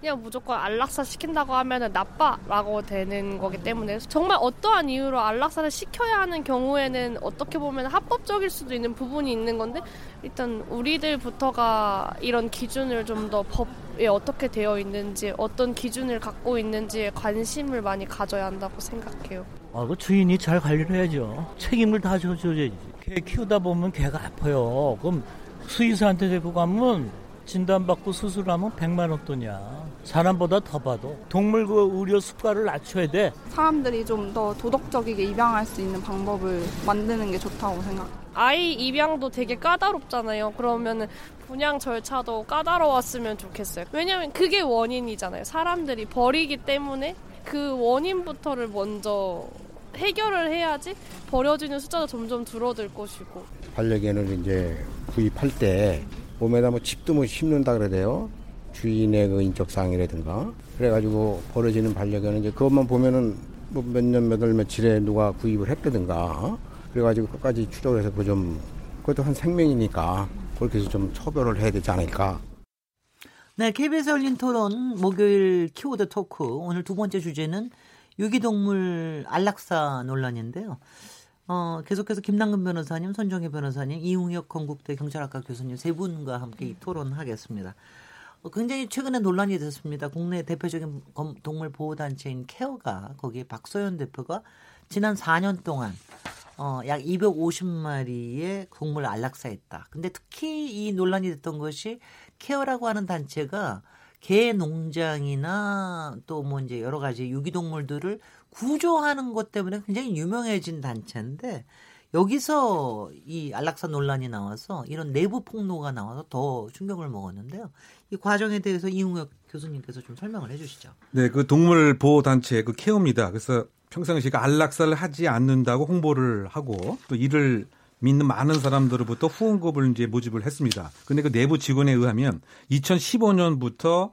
그냥 무조건 안락사 시킨다고 하면 나빠라고 되는 거기 때문에 정말 어떠한 이유로 안락사를 시켜야 하는 경우에는 어떻게 보면 합법적일 수도 있는 부분이 있는 건데 일단 우리들부터가 이런 기준을 좀 더 법에 어떻게 되어 있는지 어떤 기준을 갖고 있는지에 관심을 많이 가져야 한다고 생각해요. 아, 그 주인이 잘 관리를 해야죠. 책임을 다 져줘야지. 개 키우다 보면 개가 아파요. 그럼 수의사한테 데리고 가면 진단받고 수술하면 100만 원 돈이야. 사람보다 더 봐도 동물 그 의료 수가를 낮춰야 돼. 사람들이 좀 더 도덕적이게 입양할 수 있는 방법을 만드는 게 좋다고 생각. 아이 입양도 되게 까다롭잖아요. 그러면은 분양 절차도 까다로웠으면 좋겠어요. 왜냐면 그게 원인이잖아요. 사람들이 버리기 때문에 그 원인부터를 먼저 해결을 해야지 버려지는 숫자도 점점 줄어들 것이고. 반려견을 이제 구입할 때 몸에다 뭐 칩도 뭐 심는다 그래요. 주인의 그 인적 사항이라든가 그래가지고 버려지는 반려견은 이제 그것만 보면은 뭐 몇 년 몇 월 며칠에 누가 구입을 했다든가 그래가지고 끝까지 추적을 해서 그 좀 그것도 한 생명이니까 그렇게 해서 좀 처벌을 해야 되지 않을까. 네, KBS 열린 토론 목요일 키워드 토크 오늘 두 번째 주제는 유기동물 안락사 논란인데요. 어, 계속해서 김남근 변호사님, 손정혜 변호사님, 이웅혁 건국대 경찰학과 교수님 세 분과 함께 이 토론하겠습니다. 어, 굉장히 최근에 논란이 됐습니다. 국내 대표적인 동물 보호단체인 케어가 거기에 박소연 대표가 지난 4년 동안 어, 약 250마리의 동물을 안락사했다. 근데 특히 이 논란이 됐던 것이 케어라고 하는 단체가 개 농장이나 또 뭐 이제 여러 가지 유기동물들을 구조하는 것 때문에 굉장히 유명해진 단체인데 여기서 이 안락사 논란이 나와서 이런 내부 폭로가 나와서 더 충격을 먹었는데요. 이 과정에 대해서 이웅혁 교수님께서 좀 설명을 해 주시죠. 네, 그 동물 보호 단체 그 케어입니다. 그래서 평상시가 안락사를 하지 않는다고 홍보를 하고 또 이를 믿는 많은 사람들로부터 후원금을 이제 모집을 했습니다. 근데 그 내부 직원에 의하면 2015년부터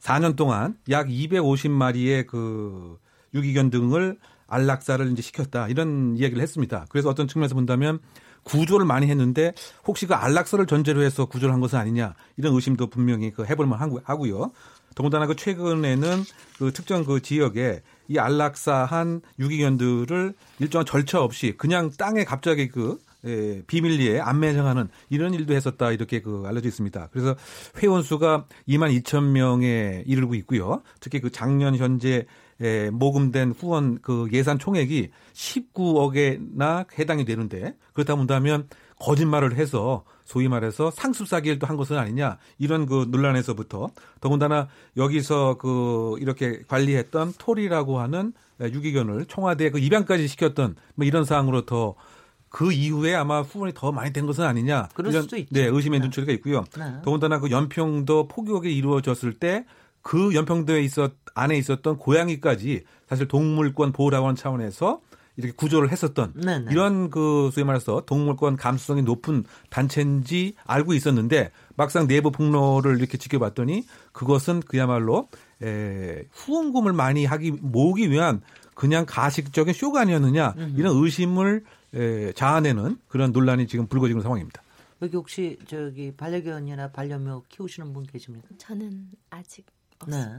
4년 동안 약 250마리의 그 유기견 등을 안락사를 이제 시켰다 이런 이야기를 했습니다. 그래서 어떤 측면에서 본다면 구조를 많이 했는데 혹시 그 안락사를 전제로 해서 구조를 한 것은 아니냐 이런 의심도 분명히 그 해볼만 하고요. 더군다나 그 최근에는 그 특정 그 지역에 이 안락사한 유기견들을 일정한 절차 없이 그냥 땅에 갑자기 그 예, 비밀리에 안매장하는 이런 일도 했었다 이렇게 그 알려져 있습니다. 그래서 회원 수가 2만 2천 명에 이르고 있고요. 특히 그 작년 현재 에, 모금된 후원 그 예산 총액이 19억에나 해당이 되는데 그렇다 본다면 거짓말을 해서 소위 말해서 상습 사기를 또 한 것은 아니냐 이런 그 논란에서부터 더군다나 여기서 그 이렇게 관리했던 톨이라고 하는 유기견을 청와대 그 입양까지 시켰던 뭐 이런 사항으로 더그 이후에 아마 후원이 더 많이 된 것은 아니냐 그럴 수도 있죠. 네 의심의 네. 눈초리가 있고요. 네. 더군다나 그 연평도 포교가 이루어졌을 때 그 연평도에 있었 안에 있었던 고양이까지 사실 동물권 보호라고 하는 차원에서 이렇게 구조를 했었던 네네. 이런 그 소위 말해서 동물권 감수성이 높은 단체인지 알고 있었는데 막상 내부 폭로를 이렇게 지켜봤더니 그것은 그야말로 에, 후원금을 많이 하기 모으기 위한 그냥 가식적인 쇼가 아니었느냐 이런 의심을 에, 자아내는 그런 논란이 지금 불거지는 상황입니다. 여기 혹시 저기 반려견이나 반려묘 키우시는 분 계십니까? 저는 아직 네.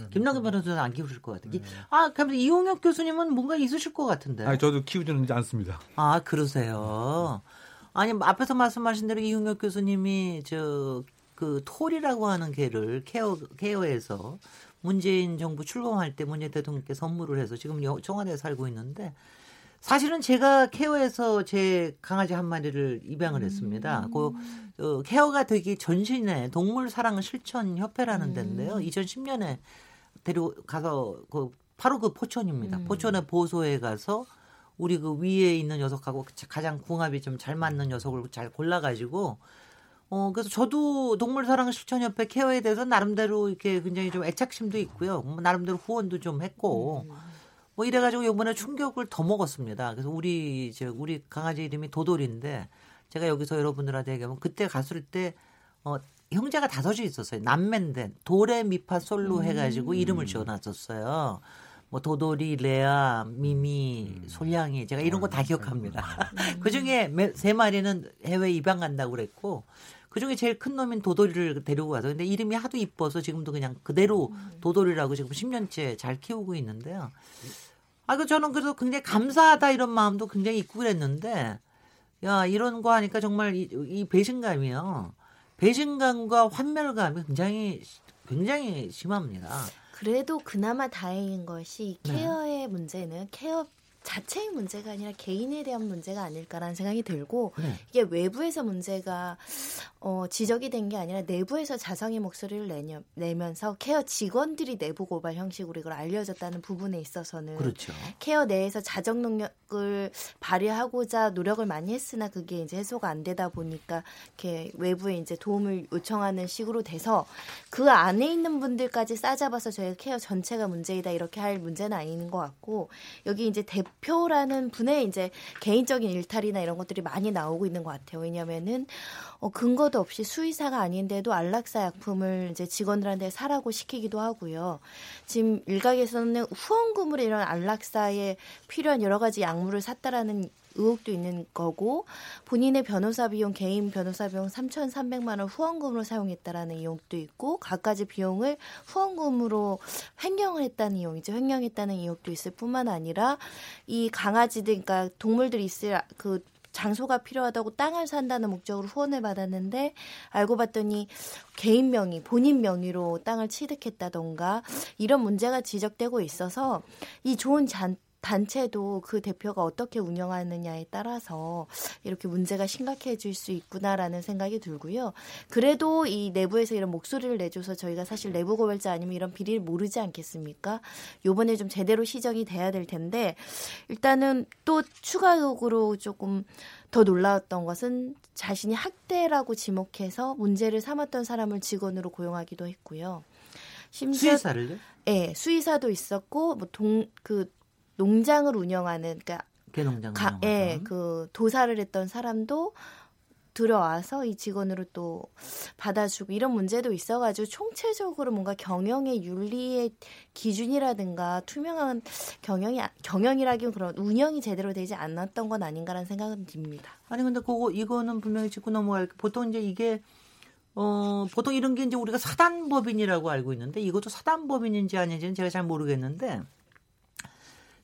음. 김남근 변호사는 안 키우실 것 같아요. 네. 아, 그럼 이용혁 교수님은 뭔가 있으실 것 같은데. 아니, 저도 키우지는 않습니다. 아, 그러세요. 아니, 앞에서 말씀하신 대로 이용혁 교수님이 저, 그, 톨이라고 하는 개를 케어, 케어해서 문재인 정부 출범할 때 문재인 대통령께 선물을 해서 지금 청와대에 살고 있는데 사실은 제가 케어에서 제 강아지 한 마리를 입양을 했습니다. 음. 그 어, 케어가 되기 전신에 동물 사랑 실천 협회라는 음. 데인데요. 2010년에 데려가서 그 바로 그 포천입니다. 음. 포천의 보소에 가서 우리 그 위에 있는 녀석하고 가장 궁합이 좀 잘 맞는 녀석을 잘 골라가지고 어 그래서 저도 동물사랑 실천협회 케어에 대해서 나름대로 이렇게 굉장히 좀 애착심도 있고요. 뭐 나름대로 후원도 좀 했고 음. 뭐 이래가지고 이번에 충격을 더 먹었습니다. 그래서 우리 저 우리 강아지 이름이 도돌인데 제가 여기서 여러분들한테 얘기하면 그때 갔을 때 어, 형제가 다섯이 있었어요. 남매인데 도레 미파 솔로 음. 해가지고 이름을 지어놨었어요. 뭐 도돌이, 레아, 미미, 음. 솔향이 제가 이런 거다 아, 기억합니다. 음. 그 중에 세 마리는 해외 입양 간다고 그랬고 그 중에 제일 큰 놈인 도돌이를 데리고 가서 근데 이름이 하도 이뻐서 지금도 그냥 그대로 음. 도돌이라고 지금 10년째 잘 키우고 있는데요. 아, 그 저는 그래서 굉장히 감사하다 이런 마음도 굉장히 있고 그랬는데 야 이런 거 하니까 정말 이, 이 배신감이요. 배신감과 환멸감이 굉장히 굉장히 심합니다. 그래도 그나마 다행인 것이 네. 케어의 네. 문제는 케어 자체의 문제가 아니라 개인에 대한 문제가 아닐까라는 생각이 들고 네. 이게 외부에서 문제가 어, 지적이 된 게 아니라 내부에서 자성의 목소리를 내녀, 내면서 케어 직원들이 내부 고발 형식으로 이걸 알려졌다는 부분에 있어서는 그렇죠. 케어 내에서 자정 능력을 발휘하고자 노력을 많이 했으나 그게 이제 해소가 안 되다 보니까 이렇게 외부에 이제 도움을 요청하는 식으로 돼서 그 안에 있는 분들까지 싸잡아서 저희가 케어 전체가 문제이다 이렇게 할 문제는 아닌 것 같고 여기 이제 대 표라는 분의 이제 개인적인 일탈이나 이런 것들이 많이 나오고 있는 것 같아요. 왜냐면은 어, 근거도 없이 수의사가 아닌데도 안락사 약품을 이제 직원들한테 사라고 시키기도 하고요. 지금 일각에서는 후원금으로 이런 안락사에 필요한 여러 가지 약물을 샀다라는 의혹도 있는 거고 본인의 변호사 비용 개인 변호사 비용 3,300만 원 후원금으로 사용했다라는 의혹도 있고 갖가지 비용을 후원금으로 횡령을 했다는 의혹이죠. 횡령했다는 의혹도 있을 뿐만 아니라 이 강아지들 그러니까 동물들이 있을 그 장소가 필요하다고 땅을 산다는 목적으로 후원을 받았는데 알고 봤더니 개인 명의, 본인 명의로 땅을 취득했다던가 이런 문제가 지적되고 있어서 이 좋은 잔, 단체도 그 대표가 어떻게 운영하느냐에 따라서 이렇게 문제가 심각해질 수 있구나라는 생각이 들고요. 그래도 이 내부에서 이런 목소리를 내줘서 저희가 사실 내부 고발자 아니면 이런 비리를 모르지 않겠습니까? 요번에 좀 제대로 시정이 돼야 될 텐데 일단은 또 추가 의혹으로 조금 더 놀라웠던 것은 자신이 학대라고 지목해서 문제를 삼았던 사람을 직원으로 고용하기도 했고요. 심지어 수의사를요? 네, 수의사도 있었고 뭐 동 그 농장을 운영하는 그러니까 개농장 가, 예, 그 도사를 했던 사람도 들어와서 이 직원으로 또 받아주고 이런 문제도 있어가지고 총체적으로 뭔가 경영의 윤리의 기준이라든가 투명한 경영이 경영이라기엔 그런 운영이 제대로 되지 않았던 건 아닌가라는 생각은 듭니다. 아니 근데 그거 이거는 분명히 짚고 넘어갈 보통 이제 이게 어 보통 이런 게 이제 우리가 사단법인이라고 알고 있는데 이것도 사단법인인지 아닌지는 제가 잘 모르겠는데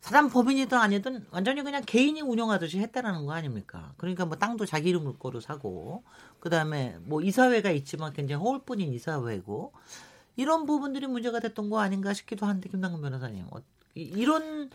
사단 법인이든 아니든 완전히 그냥 개인이 운영하듯이 했다라는 거 아닙니까? 그러니까 뭐 땅도 자기 이름 거로 사고 그다음에 뭐 이사회가 있지만 굉장히 허울뿐인 이사회고 이런 부분들이 문제가 됐던 거 아닌가 싶기도 한데 김남근 변호사님 어, 이런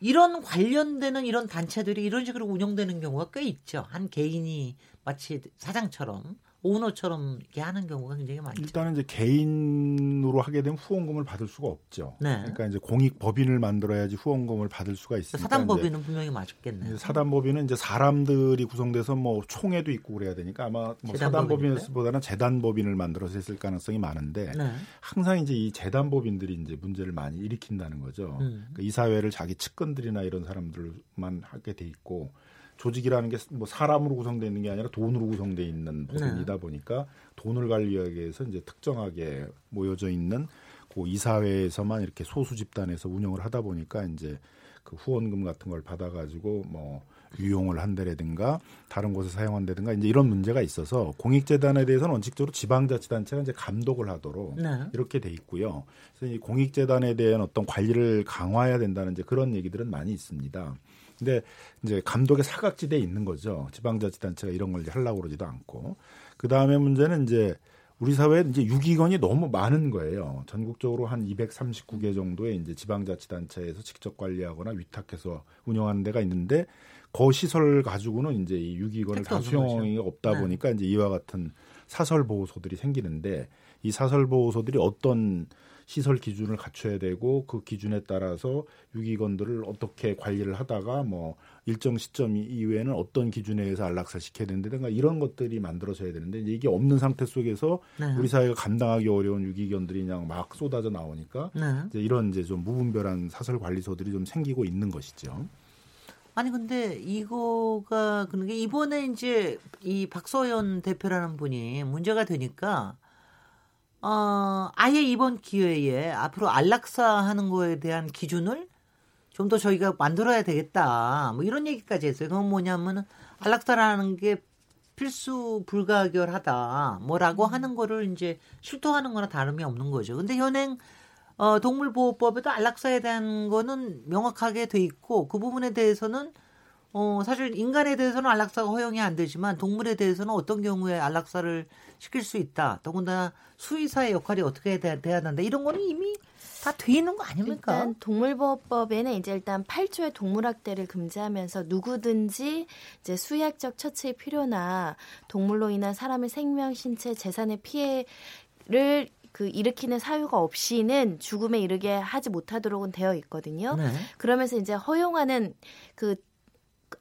이런 관련되는 이런 단체들이 이런 식으로 운영되는 경우가 꽤 있죠. 한 개인이 마치 사장처럼 오너처럼 이렇게 하는 경우가 굉장히 많죠. 일단은 이제 개인으로 하게 되면 후원금을 받을 수가 없죠. 네. 그러니까 이제 공익 법인을 만들어야지 후원금을 받을 수가 있으니까 사단 법인은 분명히 맞겠네요. 사단 법인은 이제 사람들이 구성돼서 뭐 총회도 있고 그래야 되니까 아마 뭐 사단 법인보다는 재단 법인을 만들어서 했을 가능성이 많은데 네. 항상 이제 이 재단 법인들이 이제 문제를 많이 일으킨다는 거죠. 음. 그러니까 이사회를 자기 측근들이나 이런 사람들만 하게 돼 있고 조직이라는 게 뭐 사람으로 구성되어 있는 게 아니라 돈으로 구성되어 있는 법인이다 네. 보니까 돈을 관리하기 위해서 이제 특정하게 모여져 있는 그 이사회에서만 이렇게 소수 집단에서 운영을 하다 보니까 이제 그 후원금 같은 걸 받아가지고 뭐 유용을 한다라든가 다른 곳에 사용한다든가 이제 이런 문제가 있어서 공익재단에 대해서는 원칙적으로 지방자치단체가 이제 감독을 하도록 네. 이렇게 돼 있고요. 그래서 이 공익재단에 대한 어떤 관리를 강화해야 된다는 이제 그런 얘기들은 많이 있습니다. 근데 이제 감독의 사각지대에 있는 거죠. 지방자치단체가 이런 걸 하려고 그러지도 않고. 그 다음에 문제는 이제 우리 사회에 이제 유기견이 너무 많은 거예요. 전국적으로 한 239개 정도의 이제 지방자치단체에서 직접 관리하거나 위탁해서 운영하는 데가 있는데 그 시설 가지고는 이제 이 유기견을 다 수용이 없다 네. 보니까 이제 이와 같은 사설 보호소들이 생기는데 이 사설 보호소들이 어떤 시설 기준을 갖춰야 되고 그 기준에 따라서 유기견들을 어떻게 관리를 하다가 뭐 일정 시점 이후에는 어떤 기준에 의해서 안락사 시켜야 된다든가 이런 것들이 만들어져야 되는데 이게 없는 상태 속에서 네. 우리 사회가 감당하기 어려운 유기견들이 그냥 막 쏟아져 나오니까 네. 이제 이런 이제 좀 무분별한 사설 관리소들이 좀 생기고 있는 것이죠. 아니 근데 이거가 그런 게 이번에 이제 이 박소연 대표라는 분이 문제가 되니까 어, 아예 이번 기회에 앞으로 안락사 하는 거에 대한 기준을 좀 더 저희가 만들어야 되겠다. 뭐 이런 얘기까지 했어요. 그건 뭐냐면은 안락사라는 게 필수 불가결하다. 뭐라고 음. 하는 거를 이제 실토하는 거나 다름이 없는 거죠. 근데 현행 어, 동물보호법에도 안락사에 대한 거는 명확하게 돼 있고 그 부분에 대해서는 어, 사실 인간에 대해서는 안락사가 허용이 안 되지만 동물에 대해서는 어떤 경우에 안락사를 시킬 수 있다. 더군다나 수의사의 역할이 어떻게 돼야, 돼야 한다. 이런 거는 이미 다 돼 있는 거 아닙니까? 일단 동물보호법에는 이제 일단 8조의 동물학대를 금지하면서 누구든지 이제 수의학적 처치의 필요나 동물로 인한 사람의 생명, 신체, 재산의 피해를 그 일으키는 사유가 없이는 죽음에 이르게 하지 못하도록은 되어 있거든요. 네. 그러면서 이제 허용하는 그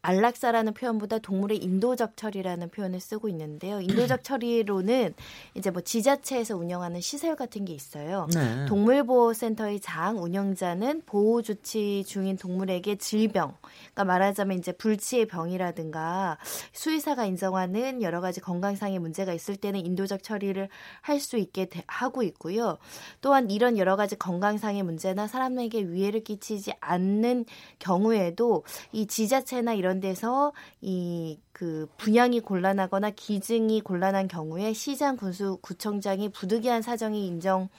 안락사라는 표현보다 동물의 인도적 처리라는 표현을 쓰고 있는데요. 인도적 처리로는 이제 뭐 지자체에서 운영하는 시설 같은 게 있어요. 네. 동물보호센터의 장 운영자는 보호 조치 중인 동물에게 질병, 그러니까 말하자면 이제 불치의 병이라든가 수의사가 인정하는 여러 가지 건강상의 문제가 있을 때는 인도적 처리를 할 수 있게 하고 있고요. 또한 이런 여러 가지 건강상의 문제나 사람에게 위해를 끼치지 않는 경우에도 이 지자체나 이런 데서 이 그 분양이 곤란하거나 기증이 곤란한 경우에 시장 군수 구청장이 부득이한 사정이 인정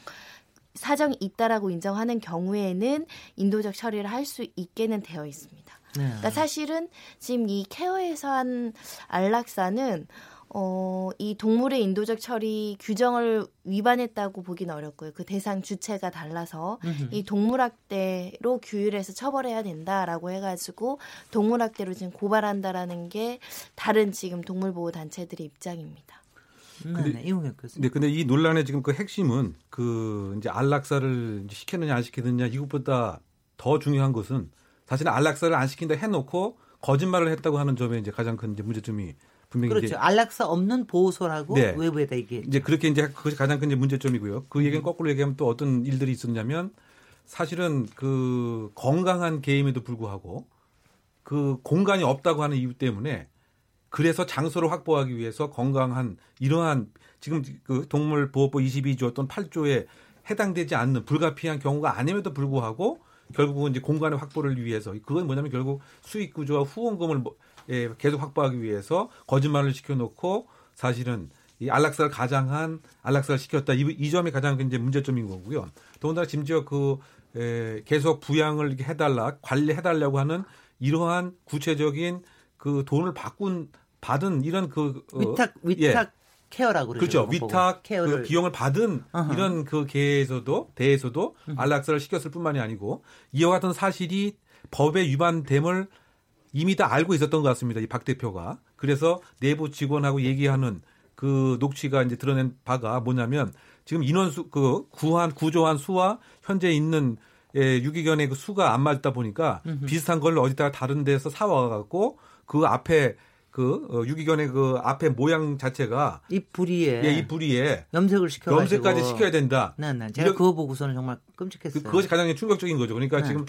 사정이 있다라고 인정하는 경우에는 인도적 처리를 할 수 있게는 되어 있습니다. 네. 그러니까 사실은 지금 이 케어에서 한 안락사는 어, 이 동물의 인도적 처리 규정을 위반했다고 보기는 어렵고요. 그 대상 주체가 달라서 음흠. 이 동물학대로 규율해서 처벌해야 된다라고 해가지고 동물학대로 지금 고발한다라는 게 다른 지금 동물보호 단체들의 입장입니다. 음, 근데, 네, 이용혁 교수님. 네, 근데 이 논란의 지금 그 핵심은 그 이제 안락사를 시켰느냐 안 시켰느냐 이것보다 더 중요한 것은 사실은 안락사를 안 시킨다 해놓고 거짓말을 했다고 하는 점에 이제 가장 큰 이제 문제점이 분명히 그렇죠. 이제 안락사 없는 보호소라고 네. 외부에다 얘기 이제 그렇게 이제 그것이 가장 큰 문제점이고요. 그 얘기는 음. 거꾸로 얘기하면 또 어떤 일들이 있었냐면 사실은 그 건강한 개임에도 불구하고 그 공간이 없다고 하는 이유 때문에 그래서 장소를 확보하기 위해서 건강한 이러한 지금 그 동물보호법 22조 또는 8조에 해당되지 않는 불가피한 경우가 아님에도 불구하고 결국은 이제 공간의 확보를 위해서 그건 뭐냐면 결국 수익 구조와 후원금을 뭐 예, 계속 확보하기 위해서 거짓말을 시켜놓고 사실은 이 안락사를 가장한 안락사를 시켰다 이, 이 점이 가장 이제 문제점인 거고요. 더군다나 심지어 그 에, 계속 부양을 해달라 관리해달라고 하는 이러한 구체적인 그 돈을 바꾼 받은 이런 그 어, 위탁 위탁 예. 케어라고 그렇죠. 위탁 그 비용을 받은 어허. 이런 그 계에서도 대에서도 안락사를 시켰을 뿐만이 아니고 이와 같은 사실이 법에 위반됨을 이미 다 알고 있었던 것 같습니다. 이 박 대표가. 그래서 내부 직원하고 얘기하는 그 녹취가 이제 드러낸 바가 뭐냐면 지금 인원수 그 구한 구조한 수와 현재 있는 예, 유기견의 그 수가 안 맞다 보니까 음흠. 비슷한 걸 어디다가 다른 데서 사와 갖고 그 앞에 그 어, 유기견의 그 앞에 모양 자체가 이 부리에 예, 이 부리에 염색을 시켜 염색까지 시켜야 된다. 네, 네. 제가 이런, 그거 보고서는 정말 끔찍했어요. 그, 것이 가장 충격적인 거죠. 그러니까 네. 지금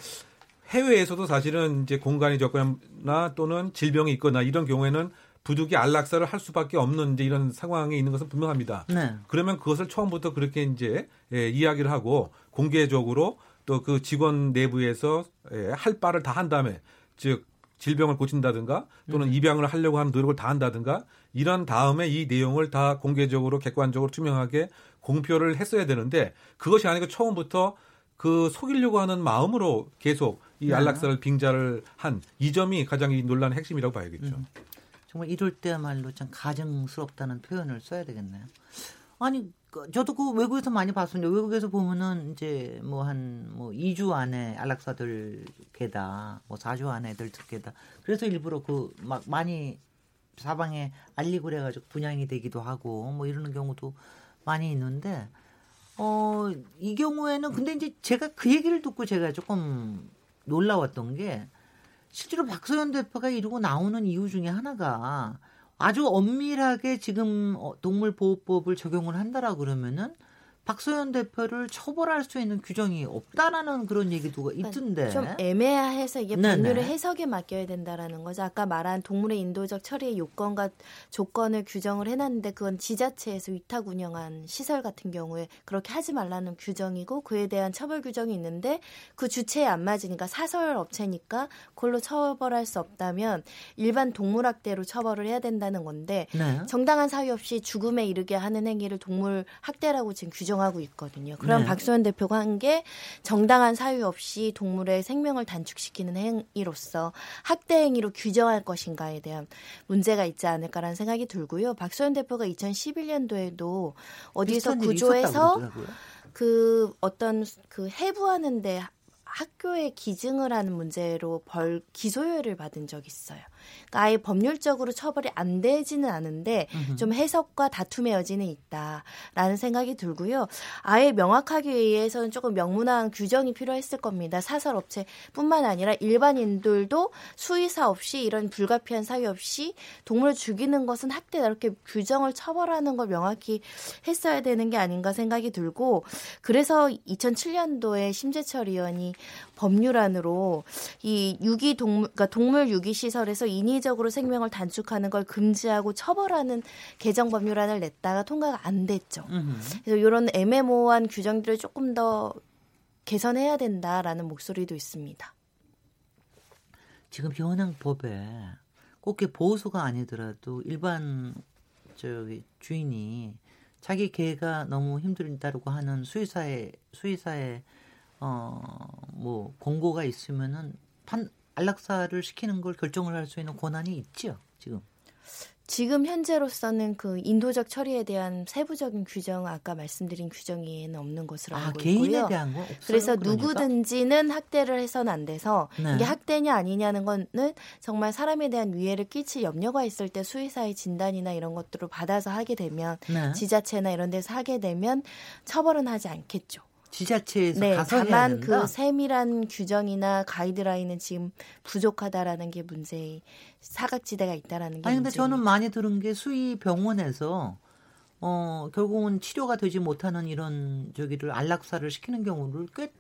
해외에서도 사실은 이제 공간이 적거나 또는 질병이 있거나 이런 경우에는 부득이 안락사를 할 수밖에 없는 이제 이런 상황에 있는 것은 분명합니다. 네. 그러면 그것을 처음부터 그렇게 이제 예, 이야기를 하고 공개적으로 또 그 직원 내부에서 예, 할 바를 다 한 다음에 즉 질병을 고친다든가 또는 음. 입양을 하려고 하는 노력을 다 한다든가 이런 다음에 이 내용을 다 공개적으로 객관적으로 투명하게 공표를 했어야 되는데 그것이 아니고 처음부터 그 속이려고 하는 마음으로 계속 이 네. 안락사를 빙자를 한 이 점이 가장 이 논란의 핵심이라고 봐야겠죠. 음. 정말 이럴 때야말로 참 가증스럽다는 표현을 써야 되겠네요. 아니 그 저도 그 외국에서 많이 봤었는데 외국에서 보면은 이제 뭐 한뭐 뭐 2주 안에 안락사들 개다 뭐 4주 안에 애들 듣게다 그래서 일부러 그 막 많이 사방에 알리고 그래 가지고 분양이 되기도 하고 뭐 이러는 경우도 많이 있는데 어, 이 경우에는 근데 이제 제가 그 얘기를 듣고 제가 조금 놀라웠던 게 실제로 박소연 대표가 이러고 나오는 이유 중에 하나가 아주 엄밀하게 지금 어, 동물보호법을 적용을 한다라 그러면은 박소연 대표를 처벌할 수 있는 규정이 없다라는 그런 얘기도 있던데. 좀 애매해서 이게 법률의 해석에 맡겨야 된다라는 거죠. 아까 말한 동물의 인도적 처리의 요건과 조건을 규정을 해놨는데 그건 지자체에서 위탁 운영한 시설 같은 경우에 그렇게 하지 말라는 규정이고 그에 대한 처벌 규정이 있는데 그 주체에 안 맞으니까 사설 업체니까 그걸로 처벌할 수 없다면 일반 동물학대로 처벌을 해야 된다는 건데 네. 정당한 사유 없이 죽음에 이르게 하는 행위를 동물 학대라고 지금 규정 규정하고 있거든요. 그럼 네. 박소연 대표가 한 게 정당한 사유 없이 동물의 생명을 단축시키는 행위로서 학대 행위로 규정할 것인가에 대한 문제가 있지 않을까라는 생각이 들고요. 박소연 대표가 2011년도에도 어디서 구조해서 그 어떤 그 해부하는데 학교에 기증을 하는 문제로 벌 기소유예를 받은 적이 있어요. 그러니까 아예 법률적으로 처벌이 안 되지는 않은데 좀 해석과 다툼의 여지는 있다라는 생각이 들고요. 아예 명확하게 위해서는 조금 명문화한 규정이 필요했을 겁니다. 사설 업체뿐만 아니라 일반인들도 수의사 없이 이런 불가피한 사유 없이 동물을 죽이는 것은 학대다 이렇게 규정을 처벌하는 걸 명확히 했어야 되는 게 아닌가 생각이 들고 그래서 2007년도에 심재철 의원이 법률안으로 이 유기 동물 그러니까 동물 유기 시설에서 인위적으로 생명을 단축하는 걸 금지하고 처벌하는 개정 법률안을 냈다가 통과가 안 됐죠. 그래서 이런 애매모호한 규정들을 조금 더 개선해야 된다라는 목소리도 있습니다. 지금 현행 법에 꼭 보호소가 아니더라도 일반 저기 주인이 자기 개가 너무 힘들다고 하는 수의사의 수의사의 어 뭐 공고가 있으면은 판 안락사를 시키는 걸 결정을 할 수 있는 권한이 있죠 지금. 지금 현재로서는 그 인도적 처리에 대한 세부적인 규정 아까 말씀드린 규정에는 없는 것으로 아, 알고 개인에 있고요. 대한 거 없어요? 그래서 그러니까? 누구든지는 학대를 해서는 안 돼서 네. 이게 학대냐 아니냐는 거는 정말 사람에 대한 위해를 끼칠 염려가 있을 때 수의사의 진단이나 이런 것들을 받아서 하게 되면 네. 지자체나 이런 데서 하게 되면 처벌은 하지 않겠죠. 지자체에서 네, 가서 다만 그 세밀한 규정이나 가이드라인은 지금 부족하다라는 게 문제의 사각지대가 있다라는 게 아니 근데 문제입니다. 저는 많이 들은 게 수의 병원에서 어 결국은 치료가 되지 못하는 이런 저기를 안락사를 시키는 경우를 꽤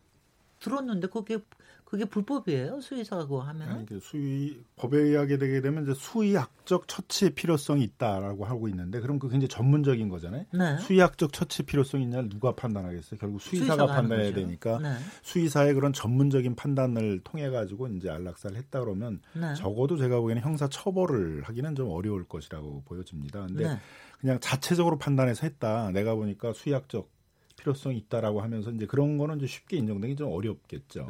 들었는데 그게 그게 불법이에요? 수의사고 하면? 네, 수의 법에 의하게 되게 되면 이제 수의학적 처치의 필요성이 있다라고 하고 있는데 그럼 그 굉장히 전문적인 거잖아요. 네. 수의학적 처치 필요성이 있냐를 누가 판단하겠어요? 결국 수의사가, 수의사가 판단해야 되니까 네. 수의사의 그런 전문적인 판단을 통해 가지고 이제 안락사를 했다 그러면 네. 적어도 제가 보기에는 형사 처벌을 하기는 좀 어려울 것이라고 보여집니다. 근데 네. 그냥 자체적으로 판단해서 했다. 내가 보니까 수의학적 필요성이 있다라고 하면서 이제 그런 거는 이제 쉽게 인정되기 좀 어렵겠죠.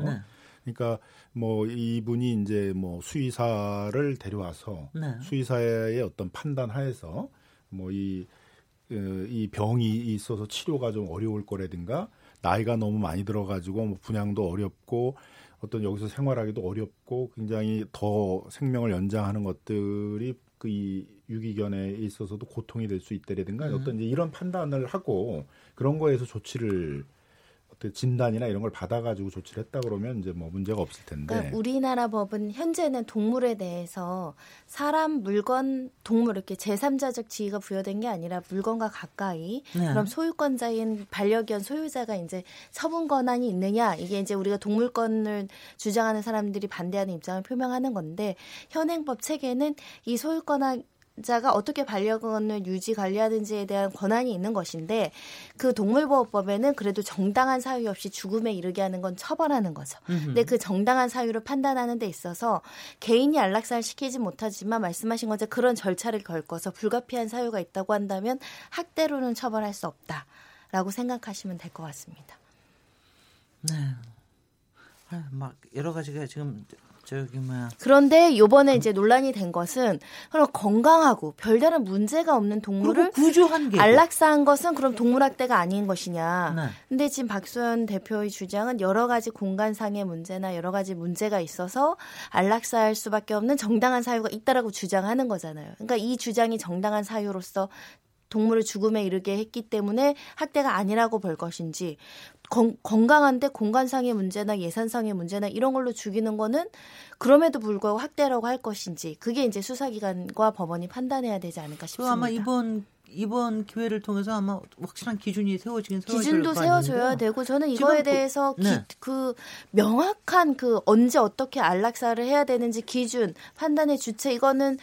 네. 그러니까 뭐 이분이 이제 뭐 수의사를 데려와서 네. 수의사의 어떤 판단 하에서 뭐이 어, 이 병이 있어서 치료가 좀 어려울 거라든가 나이가 너무 많이 들어가지고 뭐 분양도 어렵고 어떤 여기서 생활하기도 어렵고 굉장히 더 생명을 연장하는 것들이 그 이 유기견에 있어서도 고통이 될 수 있다라든가 음. 어떤 이제 이런 판단을 하고 그런 거에서 조치를 어떻게 진단이나 이런 걸 받아가지고 조치를 했다 그러면 이제 뭐 문제가 없을 텐데. 그러니까 우리나라 법은 현재는 동물에 대해서 사람, 물건, 동물 이렇게 제3자적 지위가 부여된 게 아니라 물건과 가까이 네. 그럼 소유권자인 반려견 소유자가 이제 처분 권한이 있느냐 이게 이제 우리가 동물권을 주장하는 사람들이 반대하는 입장을 표명하는 건데 현행법 체계는 이 소유권한 자가 어떻게 반려견을 유지 관리하는지에 대한 권한이 있는 것인데 그 동물보호법에는 그래도 정당한 사유 없이 죽음에 이르게 하는 건 처벌하는 거죠. 근데 그 정당한 사유를 판단하는 데 있어서 개인이 안락사를 시키지 못하지만 말씀하신 것처럼 그런 절차를 걸거서 불가피한 사유가 있다고 한다면 학대로는 처벌할 수 없다라고 생각하시면 될 것 같습니다. 네. 막 여러 가지가 지금 저기 뭐야. 그런데 요번에 이제 논란이 된 것은 그럼 건강하고 별다른 문제가 없는 동물을 구조한 게 안락사한 것은 그럼 동물학대가 아닌 것이냐. 네. 근데 지금 박소연 대표의 주장은 여러 가지 공간상의 문제나 여러 가지 문제가 있어서 안락사할 수밖에 없는 정당한 사유가 있다라고 주장하는 거잖아요. 그러니까 이 주장이 정당한 사유로서 동물을 죽음에 이르게 했기 때문에 학대가 아니라고 볼 것인지 건, 건강한데 공간상의 문제나 예산상의 문제나 이런 걸로 죽이는 거는 그럼에도 불구하고 학대라고 할 것인지 그게 이제 수사기관과 법원이 판단해야 되지 않을까 싶습니다. 아마 이번 이번 기회를 통해서 아마 확실한 기준이 세워지긴 세워질 기준도 세워줘야 되고 저는 이거에 대해서 그, 네. 그 명확한 그 언제 어떻게 안락사를 해야 되는지 기준 판단의 주체 이거는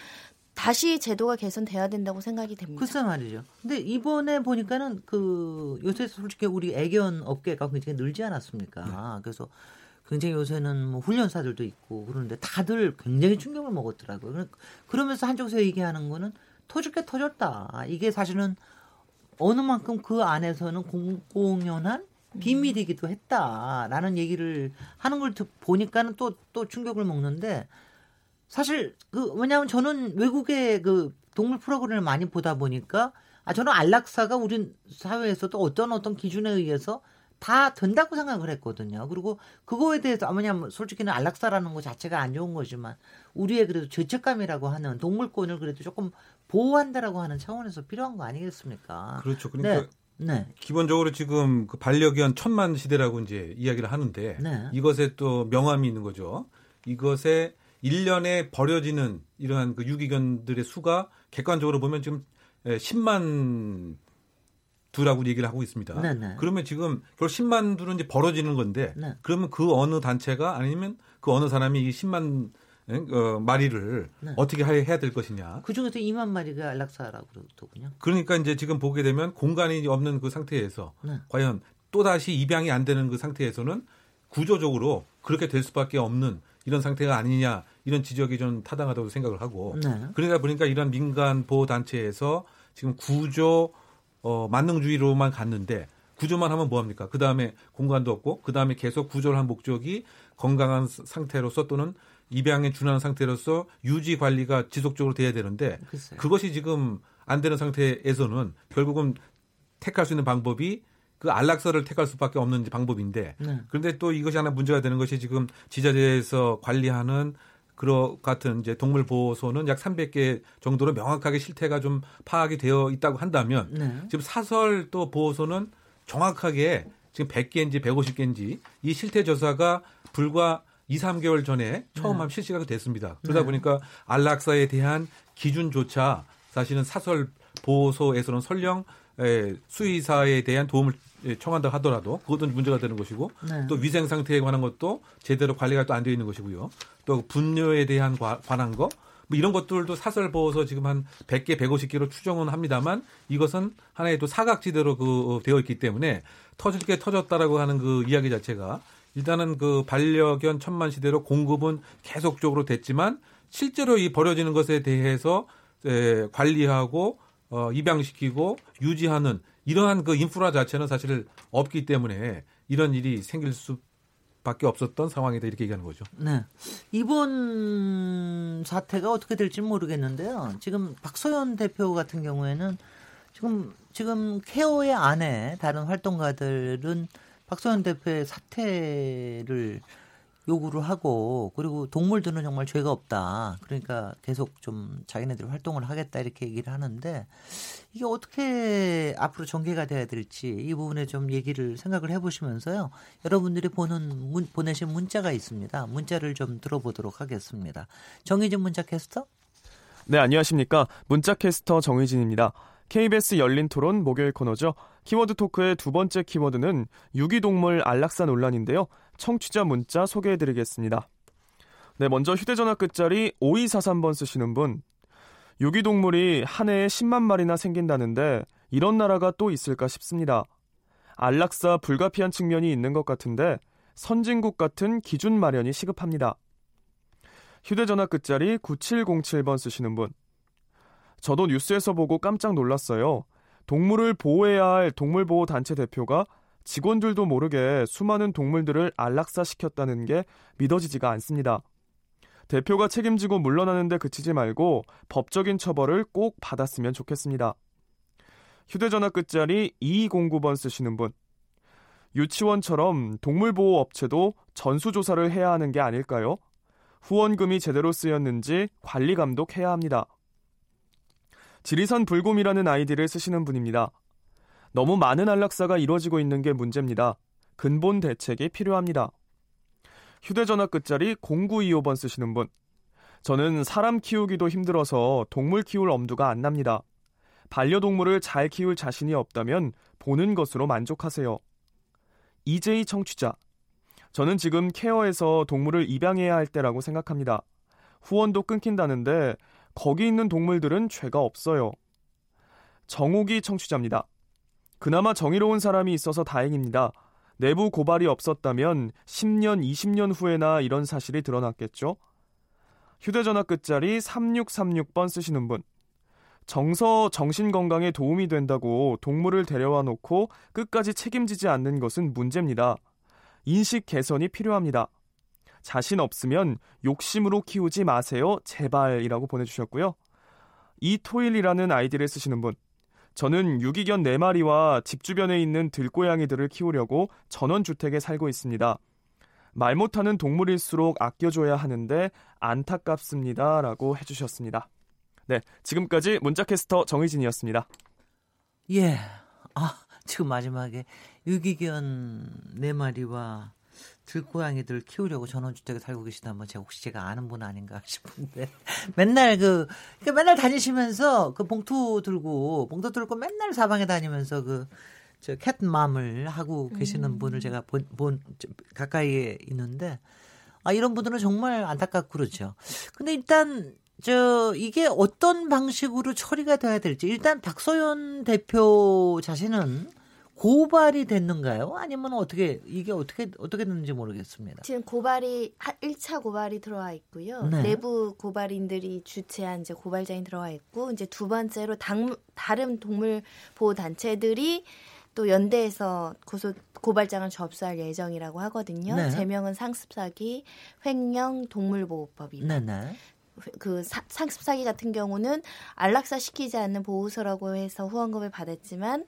다시 제도가 개선돼야 된다고 생각이 됩니다. 글쎄 말이죠. 근데 이번에 보니까는 그 요새 솔직히 우리 애견 업계가 굉장히 늘지 않았습니까? 네. 그래서 굉장히 요새는 뭐 훈련사들도 있고 그러는데 다들 굉장히 충격을 먹었더라고요. 그러면서 한쪽에서 얘기하는 거는 터질 게 터졌다. 이게 사실은 어느 만큼 그 안에서는 공 공연한 비밀이기도 했다라는 얘기를 하는 걸 보니까는 또 또 충격을 먹는데 사실 그 왜냐하면 저는 외국의 그 동물 프로그램을 많이 보다 보니까 아 저는 안락사가 우리 사회에서도 어떤 어떤 기준에 의해서 다 된다고 생각을 했거든요. 그리고 그거에 대해서 뭐냐면 솔직히는 안락사라는 것 자체가 안 좋은 거지만 우리의 그래도 죄책감이라고 하는 동물권을 그래도 조금 보호한다라고 하는 차원에서 필요한 거 아니겠습니까? 그렇죠. 그러니까 네. 네. 기본적으로 지금 그 반려견 천만 시대라고 이제 이야기를 하는데 네. 이것에 또 명암이 있는 거죠. 이것에 1년에 버려지는 이러한 그 유기견들의 수가 객관적으로 보면 지금 10만 두라고 얘기를 하고 있습니다. 네네. 네. 그러면 지금 결국 10만 두는 이제 벌어지는 건데 네. 그러면 그 어느 단체가 아니면 그 어느 사람이 이 10만 어, 마리를 네. 어떻게 해야 될 것이냐. 그 중에서 2만 마리가 안락사라고 그러더군요. 그러니까 이제 지금 보게 되면 공간이 없는 그 상태에서 네. 과연 또 다시 입양이 안 되는 그 상태에서는 구조적으로 그렇게 될 수밖에 없는 이런 상태가 아니냐 이런 지적이 좀 타당하다고 생각을 하고 네. 그러다 보니까 이런 민간 보호 단체에서 지금 구조 어, 만능주의로만 갔는데 구조만 하면 뭐 합니까? 그 다음에 공간도 없고 그 다음에 계속 구조를 한 목적이 건강한 상태로서 또는 입양에 준하는 상태로서 유지 관리가 지속적으로 돼야 되는데 글쎄요. 그것이 지금 안 되는 상태에서는 결국은 택할 수 있는 방법이 그 안락사를 택할 수밖에 없는 방법인데 네. 그런데 또 이것이 하나 문제가 되는 것이 지금 지자체에서 관리하는 그러 같은 이제 동물 보호소는 약 300개 정도로 명확하게 실태가 좀 파악이 되어 있다고 한다면 네. 지금 사설 또 보호소는 정확하게 지금 100개인지 150개인지 이 실태 조사가 불과 2, 3개월 전에 처음 네. 실시가 됐습니다. 그러다 네. 보니까 안락사에 대한 기준조차 사실은 사설 보호소에서는 설령 수의사에 대한 도움을 예, 청한다 하더라도 그것도 문제가 되는 것이고 네. 또 위생 상태에 관한 것도 제대로 관리가 또 안 되어 있는 것이고요. 또 분뇨에 대한 관한 거. 뭐 이런 것들도 사설 보호서 지금 한 100개, 150개로 추정은 합니다만 이것은 하나의 또 사각지대로 그 어, 되어 있기 때문에 터질 게 터졌다라고 하는 그 이야기 자체가 일단은 그 반려견 천만 시대로 공급은 계속적으로 됐지만 실제로 이 버려지는 것에 대해서 에, 관리하고 어, 입양시키고 유지하는 이러한 그 인프라 자체는 사실 없기 때문에 이런 일이 생길 수 밖에 없었던 상황이다 이렇게 얘기하는 거죠. 네. 이번 사태가 어떻게 될지 모르겠는데요. 지금 박소연 대표 같은 경우에는 지금 지금 케어의 안에 다른 활동가들은 박소연 대표의 사퇴를 요구를 하고 그리고 동물들은 정말 죄가 없다. 그러니까 계속 좀 자기네들 활동을 하겠다 이렇게 얘기를 하는데 이게 어떻게 앞으로 전개가 돼야 될지 이 부분에 좀 얘기를 생각을 해보시면서요. 여러분들이 보는 문, 보내신 문자가 있습니다. 문자를 좀 들어보도록 하겠습니다. 정희진 문자 캐스터. 네 안녕하십니까 문자 캐스터 정희진입니다. KBS 열린 토론 목요일 코너죠. 키워드 토크의 두 번째 키워드는 유기동물 안락사 논란인데요. 청취자 문자 소개해드리겠습니다. 네, 먼저 휴대전화 끝자리 5243번 쓰시는 분. 유기동물이 한 해에 10만 마리나 생긴다는데 이런 나라가 또 있을까 싶습니다. 안락사 불가피한 측면이 있는 것 같은데 선진국 같은 기준 마련이 시급합니다. 휴대전화 끝자리 9707번 쓰시는 분. 저도 뉴스에서 보고 깜짝 놀랐어요. 동물을 보호해야 할 동물보호단체 대표가 직원들도 모르게 수많은 동물들을 안락사시켰다는 게 믿어지지가 않습니다. 대표가 책임지고 물러나는데 그치지 말고 법적인 처벌을 꼭 받았으면 좋겠습니다. 휴대전화 끝자리 2209번 쓰시는 분. 유치원처럼 동물보호 업체도 전수조사를 해야 하는 게 아닐까요? 후원금이 제대로 쓰였는지 관리 감독해야 합니다. 지리산 불곰이라는 아이디를 쓰시는 분입니다. 너무 많은 안락사가 이루어지고 있는 게 문제입니다. 근본 대책이 필요합니다. 휴대전화 끝자리 0925번 쓰시는 분. 저는 사람 키우기도 힘들어서 동물 키울 엄두가 안 납니다. 반려동물을 잘 키울 자신이 없다면 보는 것으로 만족하세요. 이재희 청취자. 저는 지금 케어에서 동물을 입양해야 할 때라고 생각합니다. 후원도 끊긴다는데 거기 있는 동물들은 죄가 없어요. 정옥이 청취자입니다. 그나마 정의로운 사람이 있어서 다행입니다. 내부 고발이 없었다면 10년, 20년 후에나 이런 사실이 드러났겠죠? 휴대전화 끝자리 3636번 쓰시는 분. 정서 정신 건강에 도움이 된다고 동물을 데려와 놓고 끝까지 책임지지 않는 것은 문제입니다. 인식 개선이 필요합니다. 자신 없으면 욕심으로 키우지 마세요. 제발이라고 보내주셨고요. 이토일이라는 아이디를 쓰시는 분. 저는 유기견 4마리와 집 주변에 있는 들고양이들을 키우려고 전원주택에 살고 있습니다. 말 못하는 동물일수록 아껴줘야 하는데 안타깝습니다. 라고 해주셨습니다. 네, 지금까지 문자캐스터 정희진이었습니다. 예. 아, 지금 마지막에 유기견 4마리와 들고양이들 키우려고 전원주택에 살고 계시다면 제가 혹시 제가 아는 분 아닌가 싶은데 맨날 그 그러니까 맨날 다니시면서 그 봉투 들고 봉투 들고 맨날 사방에 다니면서 그 저 캣맘을 하고 계시는 음. 분을 제가 본, 본 가까이에 있는데 아 이런 분들은 정말 안타깝고 그렇죠. 근데 일단 저 이게 어떤 방식으로 처리가 돼야 될지 일단 박소연 대표 자신은 고발이 됐는가요? 아니면 어떻게 이게 어떻게 어떻게 됐는지 모르겠습니다. 지금 고발이 1차 고발이 들어와 있고요. 네. 내부 고발인들이 주최한 이제 고발장이 들어와 있고 이제 두 번째로 당, 다른 동물 보호 단체들이 또 연대에서 고소 고발장을 접수할 예정이라고 하거든요. 네. 제명은 상습사기, 횡령, 동물보호법입니다. 네, 네. 그 사, 상습 사기 같은 경우는 안락사 시키지 않는 보호소라고 해서 후원금을 받았지만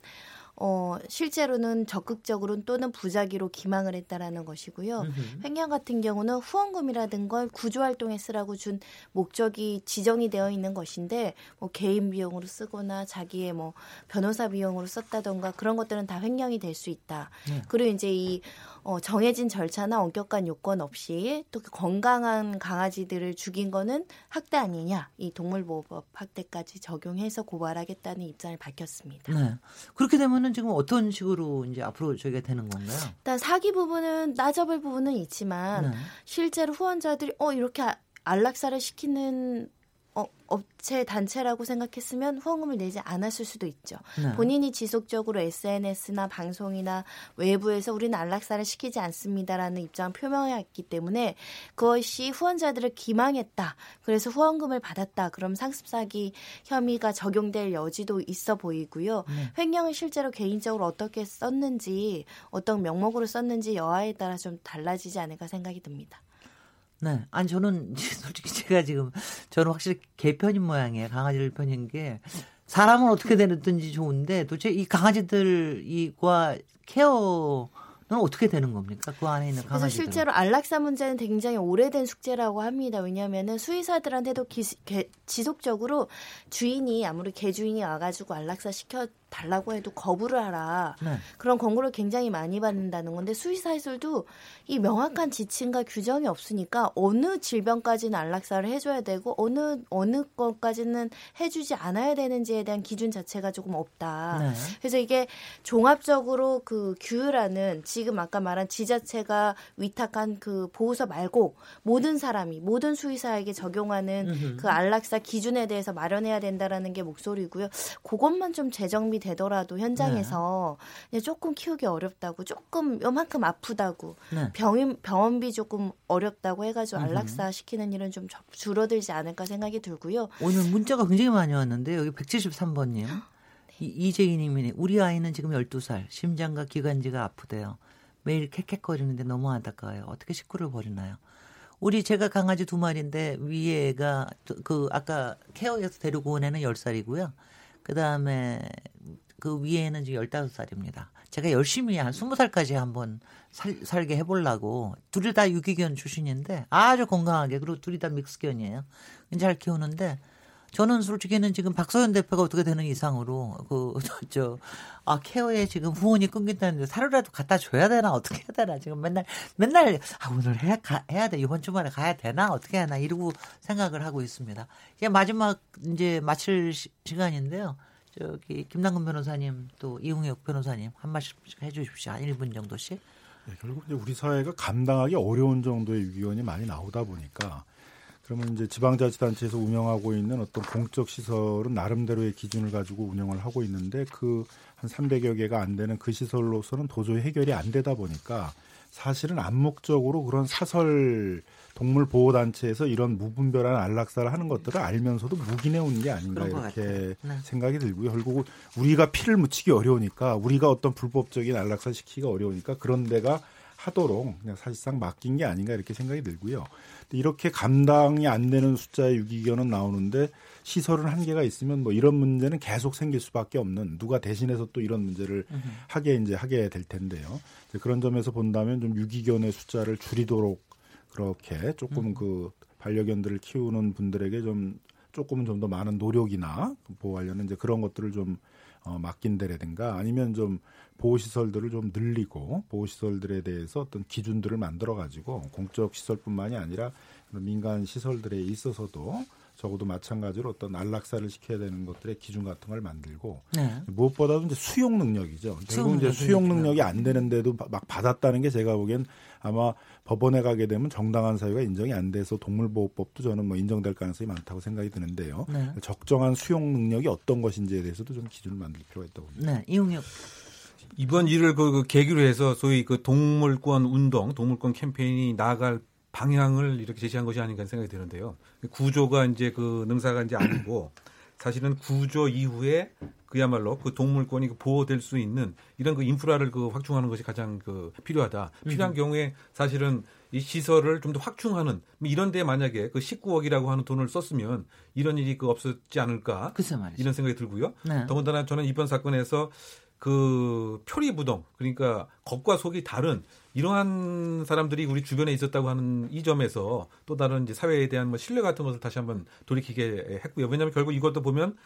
어, 실제로는 적극적으로 또는 부작위로 기망을 했다라는 것이고요. 음흠. 횡령 같은 경우는 후원금이라든 걸 구조활동에 쓰라고 준 목적이 지정이 되어 있는 것인데 뭐 개인 비용으로 쓰거나 자기의 뭐 변호사 비용으로 썼다던가 그런 것들은 다 횡령이 될 수 있다. 네. 그리고 이제 이 어, 정해진 절차나 엄격한 요건 없이 또그 건강한 강아지들을 죽인 거는 학대 아니냐 이 동물보호법 학대까지 적용해서 고발하겠다는 입장을 밝혔습니다. 네. 그렇게 되면은 지금 어떤 식으로 이제 앞으로 저희가 되는 건가요? 일단 사기 부분은 따져볼 부분은 있지만 네. 실제로 후원자들이 어 이렇게 안락사를 시키는 어, 업체 단체라고 생각했으면 후원금을 내지 않았을 수도 있죠. 네. 본인이 지속적으로 SNS나 방송이나 외부에서 우리는 안락사를 시키지 않습니다라는 입장을 표명했기 때문에 그것이 후원자들을 기망했다. 그래서 후원금을 받았다. 그럼 상습 사기 혐의가 적용될 여지도 있어 보이고요. 네. 횡령을 실제로 개인적으로 어떻게 썼는지 어떤 명목으로 썼는지 여하에 따라 좀 달라지지 않을까 생각이 듭니다. 네. 아니, 저는 솔직히 제가 지금 저는 확실히 개편인 모양이에요. 강아지를 편인 게 사람은 어떻게 되든지 좋은데 도대체 이 강아지들과 케어 는 어떻게 되는 겁니까? 그 안에 있는 강아지들. 그래서 실제로 안락사 문제는 굉장히 오래된 숙제라고 합니다. 왜냐하면 수의사들한테도 기, 개, 지속적으로 주인이 아무리 개 주인이 와가지고 안락사 시켜 달라고 해도 거부를 하라. 네. 그런 권고를 굉장히 많이 받는다는 건데 수의사들도 이 명확한 지침과 규정이 없으니까 어느 질병까지는 안락사를 해줘야 되고 어느 어느 것까지는 해주지 않아야 되는지에 대한 기준 자체가 조금 없다. 네. 그래서 이게 종합적으로 그 규율하는 지금 아까 말한 지자체가 위탁한 그 보호서 말고 모든 사람이 모든 수의사에게 적용하는 음흠. 그 안락사 기준에 대해서 마련해야 된다라는 게 목소리고요. 그것만 좀 재정비 되더라도 현장에서 네. 조금 키우기 어렵다고 조금 요만큼 아프다고 네. 병 병원비 조금 어렵다고 해가지고 안락사 시키는 일은 좀 줄어들지 않을까 생각이 들고요. 오늘 문자가 굉장히 많이 왔는데 여기 173번님. 이재희님이 우리 아이는 지금 12살 심장과 기관지가 아프대요. 매일 캑캑거리는데 너무 안타까워요. 어떻게 식구를 버리나요? 우리 제가 강아지 두 마리인데 위에가 그 아까 케어에서 데리고 온 애는 10살이고요. 그 다음에 그 위에는 지금 15살입니다. 제가 열심히 한 20살까지 한번 살, 살게 해보려고 둘이 다 유기견 출신인데 아주 건강하게 그리고 둘이 다 믹스견이에요. 잘 키우는데 저는 솔직히는 지금 박서연 대표가 어떻게 되는 이상으로 그 저 아 케어에 지금 후원이 끊긴다는데 사료라도 갖다 줘야 되나 어떻게 해야 되나 지금 맨날 맨날 아 오늘 해야 가, 해야 돼 이번 주말에 가야 되나 어떻게 하나 이러고 생각을 하고 있습니다. 이제 마지막 이제 마칠 시, 시간인데요. 저기 김남근 변호사님 또 이웅혁 변호사님 한 말씀씩 해주십시오. 한 1분 정도씩. 네, 결국 이제 우리 사회가 감당하기 어려운 정도의 유기견이 많이 나오다 보니까 그러면 이제 지방자치단체에서 운영하고 있는 어떤 공적 시설은 나름대로의 기준을 가지고 운영을 하고 있는데 그 한 300여 개가 안 되는 그 시설로서는 도저히 해결이 안 되다 보니까 사실은 암묵적으로 그런 사설 동물 보호 단체에서 이런 무분별한 안락사를 하는 것들을 알면서도 묵인해 온 게 아닌가 이렇게 네. 생각이 들고요. 결국 우리가 피를 묻히기 어려우니까 우리가 어떤 불법적인 안락사 시키기가 어려우니까 그런 데가 하도록 그냥 사실상 맡긴 게 아닌가 이렇게 생각이 들고요. 이렇게 감당이 안 되는 숫자의 유기견은 나오는데 시설은 한계가 있으면 뭐 이런 문제는 계속 생길 수밖에 없는 누가 대신해서 또 이런 문제를. 하게 이제 하게 될 텐데요. 그런 점에서 본다면 좀 유기견의 숫자를 줄이도록 그렇게 조금 음. 그 반려견들을 키우는 분들에게 좀 조금은 좀 더 많은 노력이나 보호하려는 이제 그런 것들을 좀 어, 맡긴다라든가 아니면 좀 보호시설들을 좀 늘리고 보호시설들에 대해서 어떤 기준들을 만들어 가지고 공적 시설뿐만이 아니라 민간 시설들에 있어서도 적어도 마찬가지로 어떤 안락사를 시켜야 되는 것들의 기준 같은 걸 만들고 네. 무엇보다도 이제 수용 능력이죠. 결국 이제 수용 능력이 안 되는데도 막 받았다는 게 제가 보기엔 아마 법원에 가게 되면 정당한 사유가 인정이 안 돼서 동물보호법도 저는 뭐 인정될 가능성이 많다고 생각이 드는데요. 네. 적정한 수용 능력이 어떤 것인지에 대해서도 좀 기준을 만들 필요가 있다고 봅니다. 네, 이용혁. 이번 일을 그, 그 계기로 해서 소위 그 동물권 운동, 동물권 캠페인이 나아갈 방향을 이렇게 제시한 것이 아닌가 생각이 드는데요. 구조가 이제 그 능사가 이제 아니고 사실은 구조 이후에 그야말로 그 동물권이 그 보호될 수 있는 이런 그 인프라를 그 확충하는 것이 가장 그 필요하다. 필요한 음. 경우에 사실은 이 시설을 좀 더 확충하는 뭐 이런 데 만약에 그 19억이라고 하는 돈을 썼으면 이런 일이 그 없었지 않을까 이런 생각이 들고요. 네. 더군다나 저는 이번 사건에서 그 표리부동 그러니까 겉과 속이 다른 이러한 사람들이 우리 주변에 있었다고 하는 이 점에서 또 다른 이제 사회에 대한 뭐 신뢰 같은 것을 다시 한번 돌이키게 했고요. 왜냐하면 결국 이것도 보면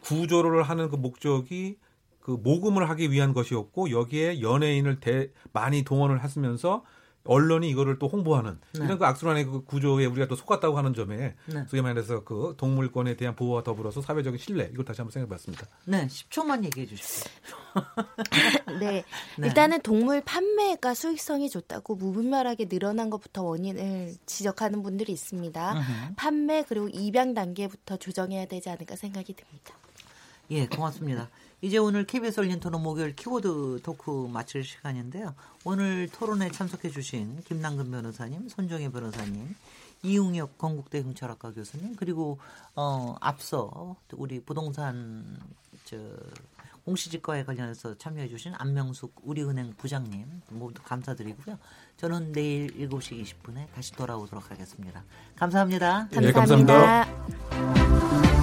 구조를 하는 그 목적이 그 모금을 하기 위한 것이었고 여기에 연예인을 대, 많이 동원을 했으면서 언론이 이거를 또 홍보하는 네. 이런 그 악순환의 그 구조에 우리가 또 속았다고 하는 점에 네. 소위 말해서 그 동물권에 대한 보호와 더불어서 사회적인 신뢰 이걸 다시 한번 생각해봤습니다. 네, 10초만 얘기해 주십시오. 네. 네. 일단은 동물 판매가 수익성이 좋다고 무분별하게 늘어난 것부터 원인을 지적하는 분들이 있습니다. 으흠. 판매 그리고 입양 단계부터 조정해야 되지 않을까 생각이 듭니다. 예, 고맙습니다. 이제 오늘 KBS 열린 토론 목요일 키워드 토크 마칠 시간인데요. 오늘 토론에 참석해 주신 김남근 변호사님, 손정혜 변호사님, 이웅혁 건국대 경찰학과 교수님 그리고 어 앞서 우리 부동산 저 공시지가에 관련해서 참여해 주신 안명숙 우리은행 부장님 모두 감사드리고요. 저는 내일 7시 20분에 다시 돌아오도록 하겠습니다. 감사합니다. 감사합니다. 네, 감사합니다.